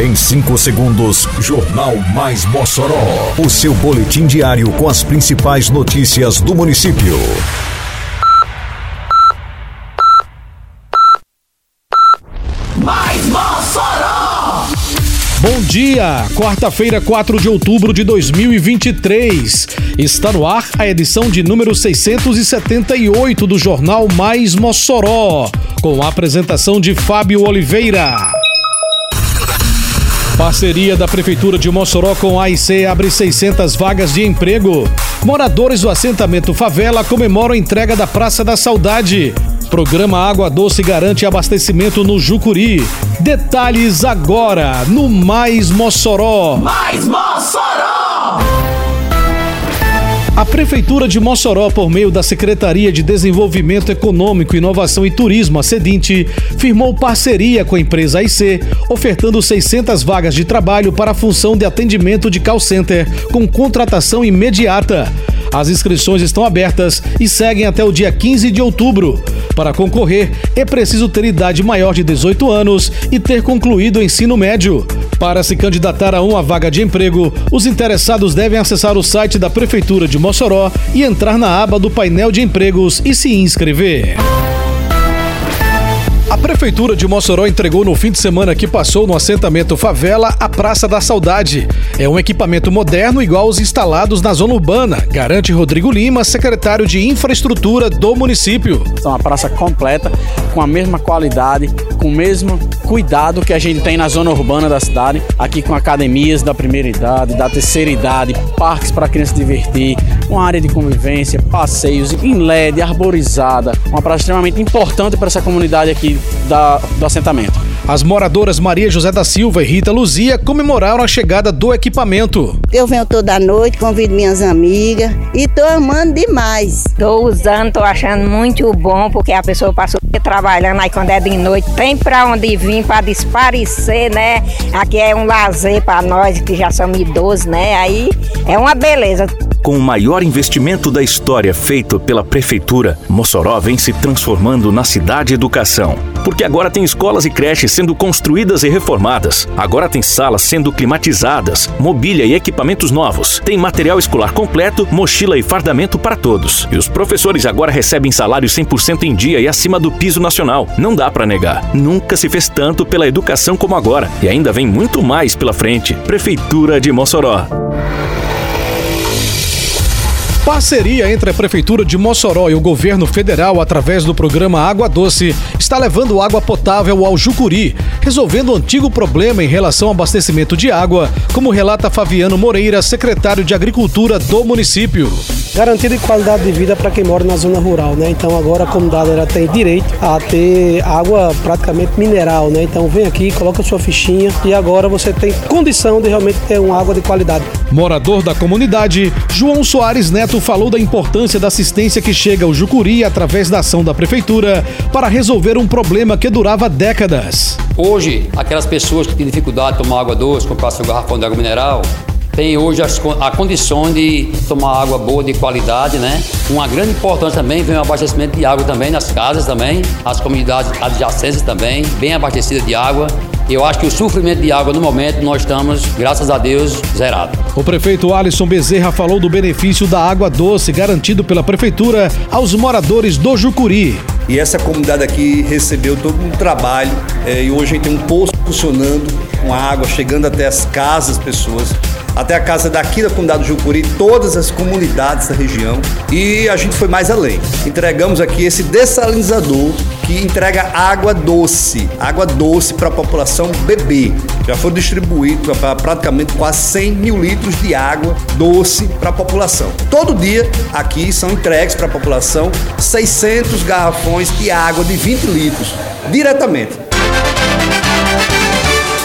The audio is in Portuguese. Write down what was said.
Em 5 segundos, Jornal Mais Mossoró. O seu boletim diário com as principais notícias do município. Mais Mossoró! Bom dia! Quarta-feira, 4 de outubro de 2023. Está no ar a edição de número 678 do Jornal Mais Mossoró, com a apresentação de Fábio Oliveira. Parceria da Prefeitura de Mossoró com a AIC abre 600 vagas de emprego. Moradores do assentamento Favela comemoram a entrega da Praça da Saudade. Programa Água Doce garante abastecimento no Jucuri. Detalhes agora no Mais Mossoró. Mais Mossoró! A Prefeitura de Mossoró, por meio da Secretaria de Desenvolvimento Econômico, Inovação e Turismo, a Sedinte, firmou parceria com a empresa AIC, ofertando 600 vagas de trabalho para a função de atendimento de call center, com contratação imediata. As inscrições estão abertas e seguem até o dia 15 de outubro. Para concorrer, é preciso ter idade maior de 18 anos e ter concluído o ensino médio. Para se candidatar a uma vaga de emprego, os interessados devem acessar o site da Prefeitura de Mossoró e entrar na aba do painel de empregos e se inscrever. A Prefeitura de Mossoró entregou no fim de semana que passou no assentamento Favela a Praça da Saudade. É um equipamento moderno igual aos instalados na zona urbana, garante Rodrigo Lima, secretário de Infraestrutura do município. É uma praça completa, com a mesma qualidade, com o mesmo cuidado que a gente tem na zona urbana da cidade, aqui com academias da primeira idade, da terceira idade, parques para criança divertir, uma área de convivência, passeios em LED, arborizada, uma praça extremamente importante para essa comunidade aqui da, do assentamento. As moradoras Maria José da Silva e Rita Luzia comemoraram a chegada do equipamento. Eu venho toda noite, convido minhas amigas e tô amando demais. Tô usando, tô achando muito bom, porque a pessoa passou trabalhando aí quando é de noite, tem pra onde vir pra desparecer, né? Aqui é um lazer pra nós que já somos idosos, né? Aí é uma beleza. Com o maior investimento da história feito pela Prefeitura, Mossoró vem se transformando na cidade educação. Porque agora tem escolas e creches sendo construídas e reformadas. Agora tem salas sendo climatizadas, mobília e equipamentos novos. Tem material escolar completo, mochila e fardamento para todos. E os professores agora recebem salário 100% em dia e acima do piso nacional. Não dá para negar. Nunca se fez tanto pela educação como agora. E ainda vem muito mais pela frente. Prefeitura de Mossoró. Parceria entre a Prefeitura de Mossoró e o governo federal, através do programa Água Doce, está levando água potável ao Jucuri, resolvendo o antigo problema em relação ao abastecimento de água, como relata Fabiano Moreira, secretário de Agricultura do município. Garantia de qualidade de vida para quem mora na zona rural, né? Então agora a comunidade ela tem direito a ter água praticamente mineral, né? Então vem aqui, coloca sua fichinha e agora você tem condição de realmente ter uma água de qualidade. Morador da comunidade, João Soares Neto falou da importância da assistência que chega ao Jucuri através da ação da prefeitura para resolver um problema que durava décadas. Hoje, aquelas pessoas que têm dificuldade de tomar água doce, comprar seu garrafão de água mineral, tem hoje as, a condição de tomar água boa de qualidade, né? Uma grande importância também vem o abastecimento de água também nas casas também, as comunidades adjacentes também, bem abastecidas de água. Eu acho que o sofrimento de água no momento nós estamos, graças a Deus, zerado. O prefeito Alisson Bezerra falou do benefício da água doce garantido pela prefeitura aos moradores do Jucuri. E essa comunidade aqui recebeu todo um trabalho é, e hoje a gente tem um poço funcionando com água chegando até as casas das pessoas até a casa daqui da comunidade do Jucuri, todas as comunidades da região. E a gente foi mais além. Entregamos aqui esse dessalinizador que entrega água doce, água doce para a população beber. Já foi distribuído para praticamente quase 100 mil litros de água doce para a população. Todo dia aqui são entregues para a população 600 garrafões de água de 20 litros, diretamente.